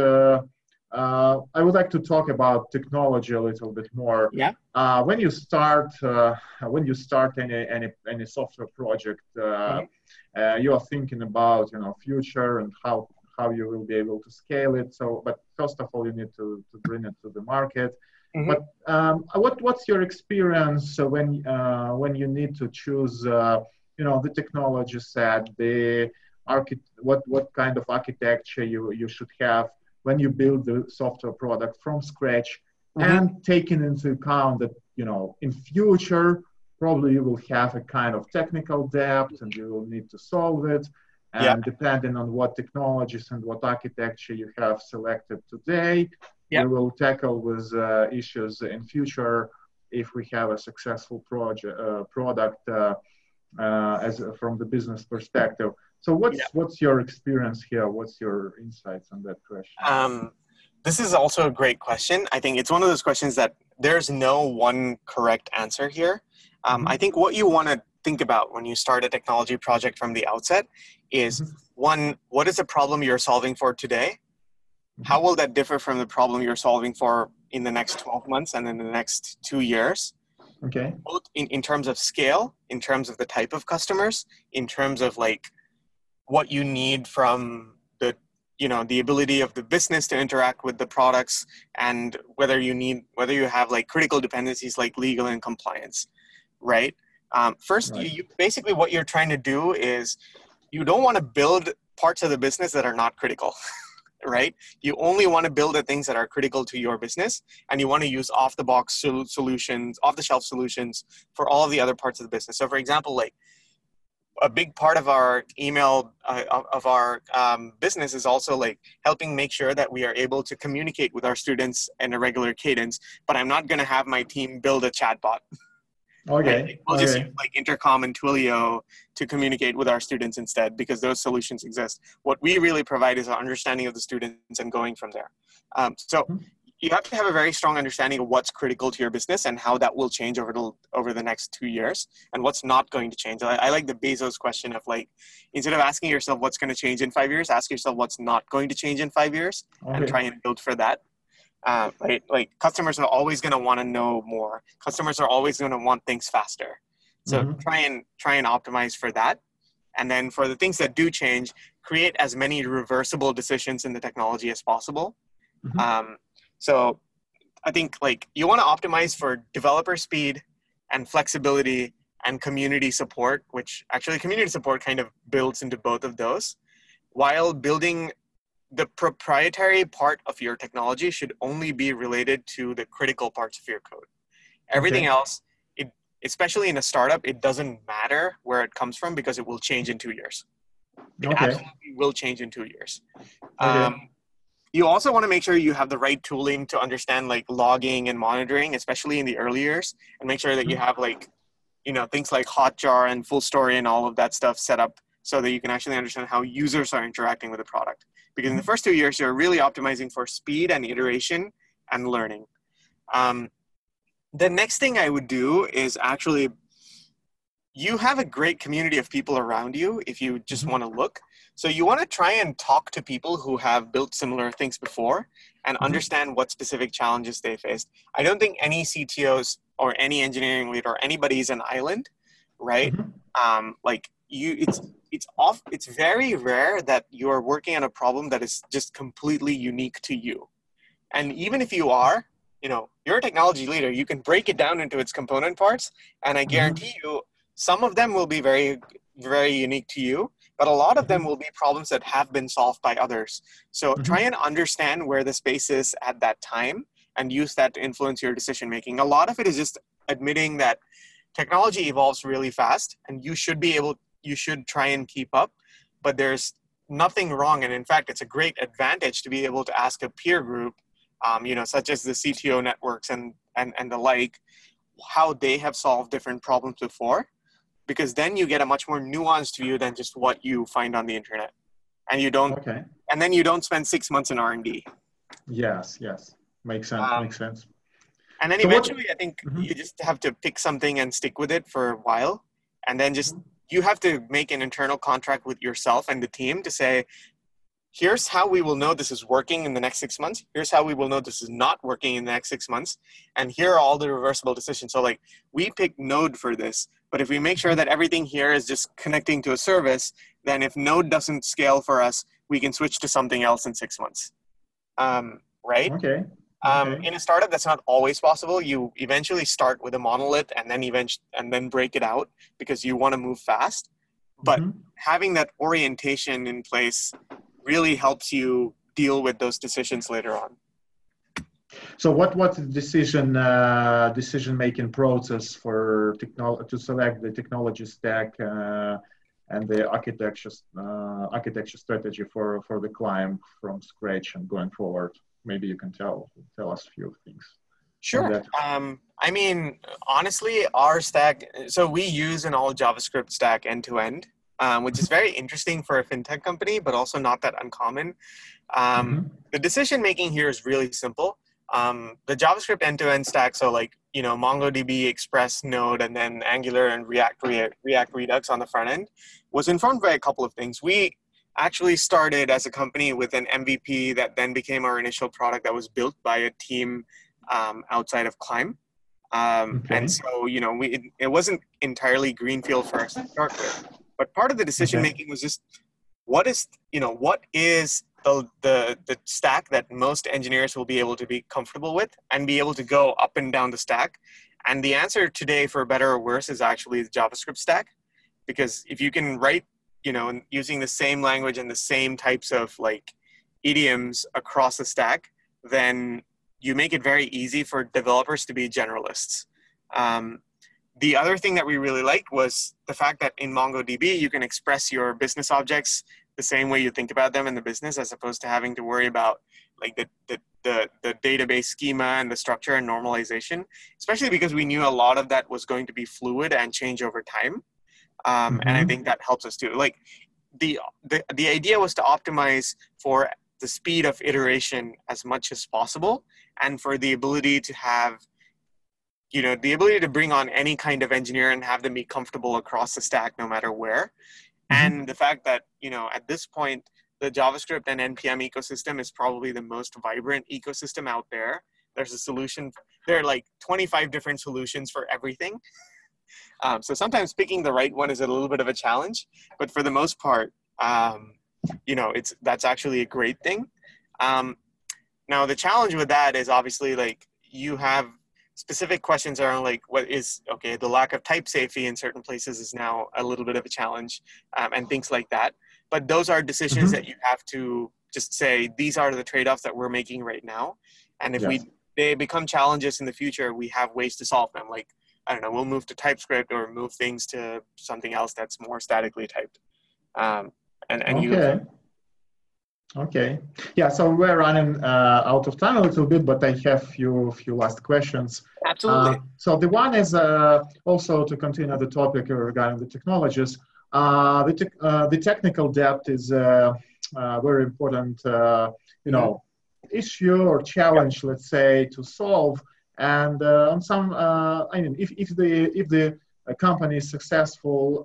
[SPEAKER 2] uh, I would like to talk about technology a little bit more.
[SPEAKER 3] Yeah.
[SPEAKER 2] Uh, when you start, uh, when you start any any any software project, uh, mm-hmm. Uh, you are thinking about you know future and how how you will be able to scale it. So, but first of all, you need to to bring it to the market. Mm-hmm. But um, what what's your experience when uh, when you need to choose? you know the technology set, the archi- what what kind of architecture you you should have when you build the software product from scratch mm-hmm. and taking into account that you know in future probably you will have a kind of technical debt and you will need to solve it and yeah. depending on what technologies and what architecture you have selected today yeah. you will tackle with uh, issues in future if we have a successful project uh, product uh, uh as from the business perspective so what's what's your experience here? What's your insights on that question?
[SPEAKER 3] Um, this is also a great question. I think it's one of those questions that there's no one correct answer here. Um, mm-hmm. I think what you want to think about when you start a technology project from the outset is mm-hmm. one, what is the problem you're solving for today? Mm-hmm. How will that differ from the problem you're solving for in the next 12 months and in the next two years?
[SPEAKER 2] Okay.
[SPEAKER 3] Both in, in terms of scale, in terms of the type of customers, in terms of like what you need from the you know the ability of the business to interact with the products and whether you need whether you have like critical dependencies like legal and compliance right um, first right. You, basically what you're trying to do is you don't want to build parts of the business that are not critical right? You only want to build the things that are critical to your business, and you want to use off the box solutions, off the shelf solutions for all the other parts of the business. So, for example, like a big part of our email uh, of our um, business is also like helping make sure that we are able to communicate with our students in a regular cadence but i'm not going to have my team build a chatbot
[SPEAKER 2] okay
[SPEAKER 3] right? we'll
[SPEAKER 2] okay.
[SPEAKER 3] just use like intercom and twilio to communicate with our students instead because those solutions exist what we really provide is an understanding of the students and going from there um, so
[SPEAKER 2] Mhm
[SPEAKER 3] you have to have a very strong understanding of what's critical to your business and how that will change over the over the next two years and what's not going to change. I, I like the bezos question of like instead of asking yourself what's going to change in five years ask yourself what's not going to change in five years
[SPEAKER 2] okay.
[SPEAKER 3] and try and build for that. Uh, right? Like customers are always going to want to know more. Customers are always going to want things faster. So
[SPEAKER 2] Mhm.
[SPEAKER 3] try and try and optimize for that. And then for the things that do change create as many reversible decisions in the technology as possible.
[SPEAKER 2] Mhm.
[SPEAKER 3] um, so I think like you want to optimize for developer speed and flexibility and community support, which actually community support kind of builds into both of those, while building the proprietary part of your technology should only be related to the critical parts of your code. Everything
[SPEAKER 2] Okay.
[SPEAKER 3] else, it especially in a startup, it doesn't matter where it comes from because it will change in two years. It
[SPEAKER 2] Okay.
[SPEAKER 3] absolutely will change in two years.
[SPEAKER 2] Okay.
[SPEAKER 3] Um, You also want to make sure you have the right tooling to understand like logging and monitoring, especially in the early years, and make sure that you have like, you know, things like Hotjar and Full Story and all of that stuff set up so that you can actually understand how users are interacting with the product. Because in the first two years, you're really optimizing for speed and iteration and learning. Um, the next thing I would do is actually you have a great community of people around you if you just
[SPEAKER 2] Mhm.
[SPEAKER 3] want to look. So you want to try and talk to people who have built similar things before and
[SPEAKER 2] Mhm.
[SPEAKER 3] understand what specific challenges they faced. I don't think any CTOs or any engineering lead or anybody is an island, right?
[SPEAKER 2] Mhm.
[SPEAKER 3] Um, like you, it's it's off. It's very rare that you are working on a problem that is just completely unique to you. And even if you are, you know, you're a technology leader, you can break it down into its component parts, and I
[SPEAKER 2] Mhm.
[SPEAKER 3] guarantee you, some of them will be very, very unique to you, but a lot of them will be problems that have been solved by others. So
[SPEAKER 2] Mhm.
[SPEAKER 3] try and understand where the space is at that time and use that to influence your decision making. A lot of it is just admitting that technology evolves really fast, and you should be able, you should try and keep up, but there's nothing wrong, and in fact, it's a great advantage to be able to ask a peer group um, you know, such as the CTO networks and, and, and the like, how they have solved different problems before, because then you get a much more nuanced view than just what you find on the internet. And you don't,
[SPEAKER 2] Okay.
[SPEAKER 3] and then you don't spend six months in R&D.
[SPEAKER 2] Yes. Yes. Makes sense.
[SPEAKER 3] Um,
[SPEAKER 2] makes sense.
[SPEAKER 3] And then
[SPEAKER 2] So what-
[SPEAKER 3] eventually, I think
[SPEAKER 2] Mhm.
[SPEAKER 3] you just have to pick something and stick with it for a while. And then just,
[SPEAKER 2] Mm-hmm.
[SPEAKER 3] you have to make an internal contract with yourself and the team to say, here's how we will know this is working in the next six months. Here's how we will know this is not working in the next six months. And here are all the reversible decisions. So, like, we pick Node for this, but if we make sure that everything here is just connecting to a service, then if Node doesn't scale for us, we can switch to something else in six months. Um, right?
[SPEAKER 2] Okay.
[SPEAKER 3] Um,
[SPEAKER 2] Okay.
[SPEAKER 3] in a startup, that's not always possible. You eventually start with a monolith and then eventually and then break it out because you want to move fast. But
[SPEAKER 2] Mhm.
[SPEAKER 3] having that orientation in place really helps you deal with those decisions later on.
[SPEAKER 2] So what what the decision uh, decision making process for technol to select the technology stack uh, and the architecture uh, architecture strategy for for the climb from scratch and going forward? Maybe you can tell tell us a few things.
[SPEAKER 3] Sure. Um, I mean, honestly, our stack. So we use an all JavaScript stack end to end, um, which is very interesting for a fintech company, but also not that uncommon. Um,
[SPEAKER 2] Mhm.
[SPEAKER 3] the decision making here is really simple. Um, the JavaScript end-to-end stack, so like you know MongoDB, Express, Node, and then Angular and React, React, React Redux on the front end, was informed by a couple of things. We actually started as a company with an MVP that then became our initial product that was built by a team um, outside of Climb. Um,
[SPEAKER 2] Okay.
[SPEAKER 3] And so you know we it, it wasn't entirely greenfield for us to start with, but part of the decision making was just what is you know what is the, the the stack that most engineers will be able to be comfortable with and be able to go up and down the stack? And the answer today for better or worse is actually the javascript stack. Because if you can write you know using the same language and the same types of like idioms across the stack, then you make it very easy for developers to be generalists. Um, the other thing that we really liked was the fact that in MongoDB, you can express your business objects the same way you think about them in the business, as opposed to having to worry about like the, the, the, the database schema and the structure and normalization, especially because we knew a lot of that was going to be fluid and change over time. Um, mm-hmm. And I mm-hmm. think that helps us too. Like the, the, the idea was to optimize for the speed of iteration as much as possible and for the ability to have you know the ability to bring on any kind of engineer and have them be comfortable across the stack no matter where. Mm-hmm. and the fact that you know at this point the javascript and npm ecosystem is probably the most vibrant ecosystem out there. There's a solution there are like 25 different solutions for everything. Um, so sometimes picking the right one is a little bit of a challenge but for the most part um, you know it's that's actually a great thing. Um, now the challenge with that is obviously like you have specific questions around like what is okay the lack of type safety in certain places is now a little bit of a challenge um, and things like that but those are decisions mm-hmm. that you have to just say these are the trade-offs that we're making right now and if yes. we they become challenges in the future we have ways to solve them like i don't know we'll move to typescript or move things to something else that's more statically typed um, and, and
[SPEAKER 2] okay. You, Okay. Yeah. So we're running uh, out of time a little bit, but I have few few last questions.
[SPEAKER 3] Absolutely.
[SPEAKER 2] Uh, so the one is uh, also to continue the topic regarding the technologies. Uh, the te- uh, the technical debt is a uh, very important, you know, issue or challenge, let's say, to solve. And on some, I mean, if if the if the company is successful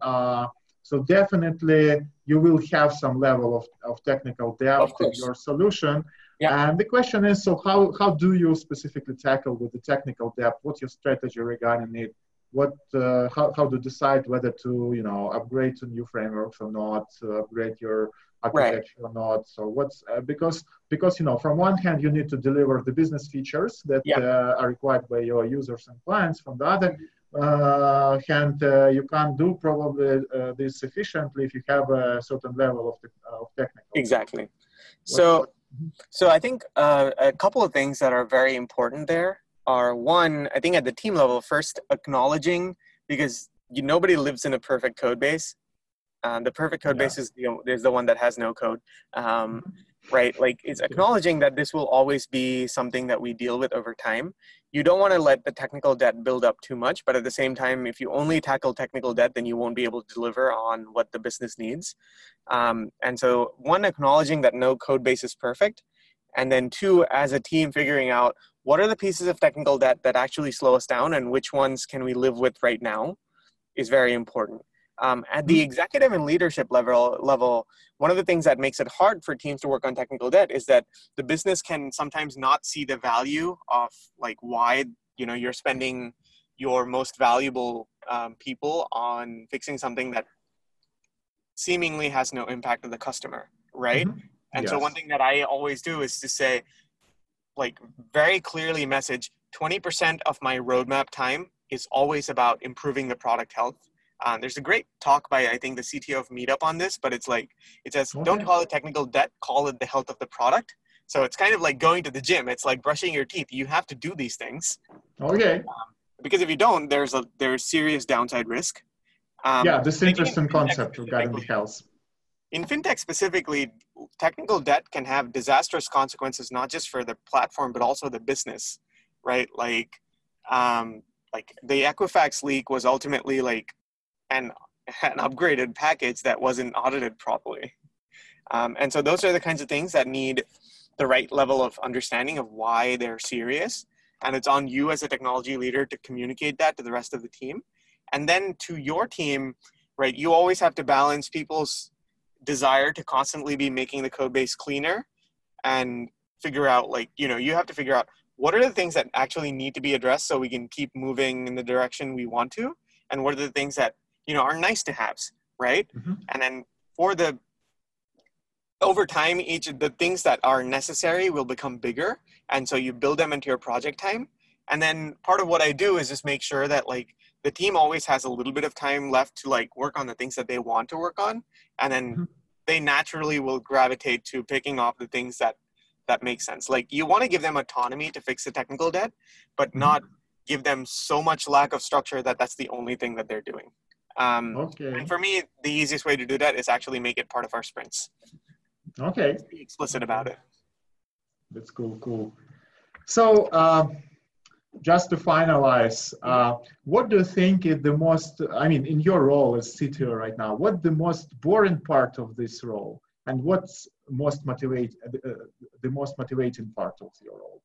[SPEAKER 2] so definitely you will have some level of, of technical depth in your solution. Yeah. And the question is, so how, how do you specifically tackle with the technical depth? What's your strategy regarding it? What, uh, how, how to decide whether to, you know, upgrade to new frameworks or not, uh, upgrade your architecture right. or not. So what's, uh, because, because, you know, from one hand, you need to deliver the business features that yeah. Uh, are required by your users and clients. From the other, and uh, you can't do probably uh, this efficiently if you have a certain level of, te- of technical.
[SPEAKER 3] Exactly. So, so I think uh, a couple of things that are very important there are one, I think at the team level, first acknowledging because you, nobody lives in a perfect code base. Um, the perfect code yeah. base is the, is the one that has no code. Um, mm-hmm right? Like it's acknowledging that this will always be something that we deal with over time. You don't want to let the technical debt build up too much, but at the same time, if you only tackle technical debt, then you won't be able to deliver on what the business needs. Um, and so, one, acknowledging that no code base is perfect. And then, two, as a team, figuring out what are the pieces of technical debt that actually slow us down and which ones can we live with right now is very important. Um, at the mm-hmm. executive and leadership level, level, one of the things that makes it hard for teams to work on technical debt is that the business can sometimes not see the value of like why you know you're spending your most valuable um, people on fixing something that seemingly has no impact on the customer, right? Mm-hmm. And yes. so one thing that I always do is to say, like, very clearly message 20% of my roadmap time is always about improving the product health um, there's a great talk by I think the CTO of Meetup on this, but it's like it says okay. don't call it technical debt, call it the health of the product. So it's kind of like going to the gym. It's like brushing your teeth. You have to do these things.
[SPEAKER 2] Okay.
[SPEAKER 3] Um, because if you don't, there's a there's serious downside risk.
[SPEAKER 2] Um, yeah, this interesting concept regarding the health.
[SPEAKER 3] In fintech specifically, technical debt can have disastrous consequences not just for the platform but also the business, right? Like, um, like the Equifax leak was ultimately like an, an upgraded package that wasn't audited properly. Um, and so those are the kinds of things that need the right level of understanding of why they're serious. And it's on you as a technology leader to communicate that to the rest of the team. And then to your team, right, you always have to balance people's desire to constantly be making the code base cleaner and figure out, like, you know, you have to figure out what are the things that actually need to be addressed so we can keep moving in the direction we want to, and what are the things that you know are nice to haves right mm-hmm. and then for the over time each of the things that are necessary will become bigger and so you build them into your project time and then part of what i do is just make sure that like the team always has a little bit of time left to like work on the things that they want to work on and then mm-hmm. they naturally will gravitate to picking off the things that that make sense. Like you want to give them autonomy to fix the technical debt, but
[SPEAKER 2] Mm-hmm.
[SPEAKER 3] not give them so much lack of structure that that's the only thing that they're doing. Um,
[SPEAKER 2] Okay.
[SPEAKER 3] and for me, the easiest way to do that is actually make it part of our sprints.
[SPEAKER 2] Okay.
[SPEAKER 3] Be explicit about it.
[SPEAKER 2] That's cool. Cool. So, uh, just to finalize, uh, what do you think is the most? I mean, in your role as CTO right now, what the most boring part of this role, and what's most motivate uh, the most motivating part of your role?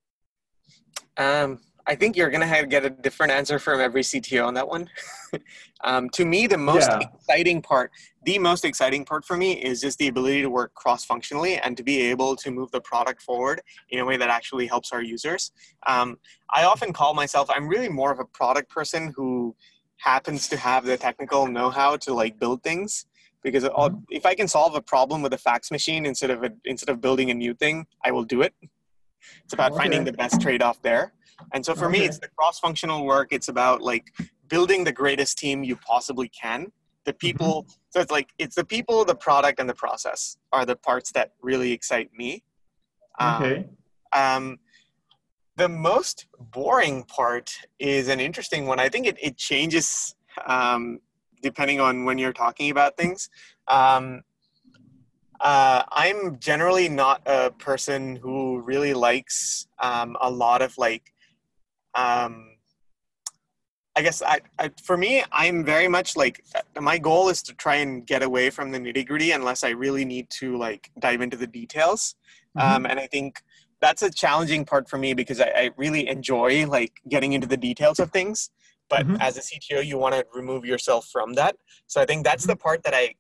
[SPEAKER 3] Um, I think you're gonna have, get a different answer from every CTO on that one. um, to me, the most
[SPEAKER 2] Yeah.
[SPEAKER 3] exciting part, the most exciting part for me, is just the ability to work cross-functionally and to be able to move the product forward in a way that actually helps our users. Um, I often call myself, I'm really more of a product person who happens to have the technical know-how to like build things. Because
[SPEAKER 2] Mhm.
[SPEAKER 3] if I can solve a problem with a fax machine instead of a, instead of building a new thing, I will do it. It's about finding the best trade-off there. And so for me, it's the cross-functional work. It's about like building the greatest team you possibly can. The people, so it's like it's the people, the product, and the process are the parts that really excite me. Um,
[SPEAKER 2] Okay.
[SPEAKER 3] um, the most boring part is an interesting one. I think it, it changes um, depending on when you're talking about things. Um, uh, I'm generally not a person who really likes um, a lot of like, um, I guess I, I, for me, I'm very much like my goal is to try and get away from the nitty gritty unless I really need to like dive into the details. Um, and I think that's a challenging part for me because I, I really enjoy like getting into the details of things. But
[SPEAKER 2] Mhm.
[SPEAKER 3] as a CTO, you want to remove yourself from that. So I think that's the part that I,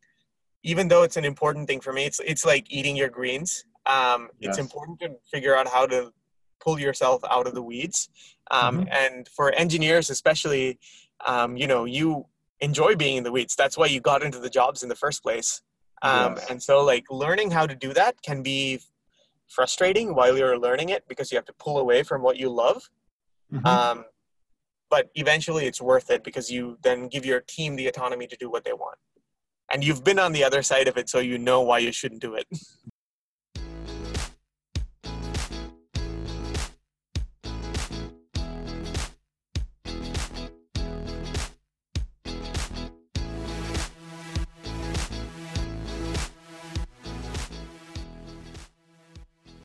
[SPEAKER 3] even though it's an important thing for me, it's it's like eating your greens. Um, it's important to figure out how to pull yourself out of the weeds. Um,
[SPEAKER 2] Mhm.
[SPEAKER 3] And for engineers, especially, um, you know, you enjoy being in the weeds. That's why you got into the jobs in the first place. Um,
[SPEAKER 2] Yes.
[SPEAKER 3] And so, like, learning how to do that can be frustrating while you're learning it because you have to pull away from what you love.
[SPEAKER 2] Mhm.
[SPEAKER 3] Um, but eventually, it's worth it because you then give your team the autonomy to do what they want. And you've been on the other side of it, so you know why you shouldn't do it.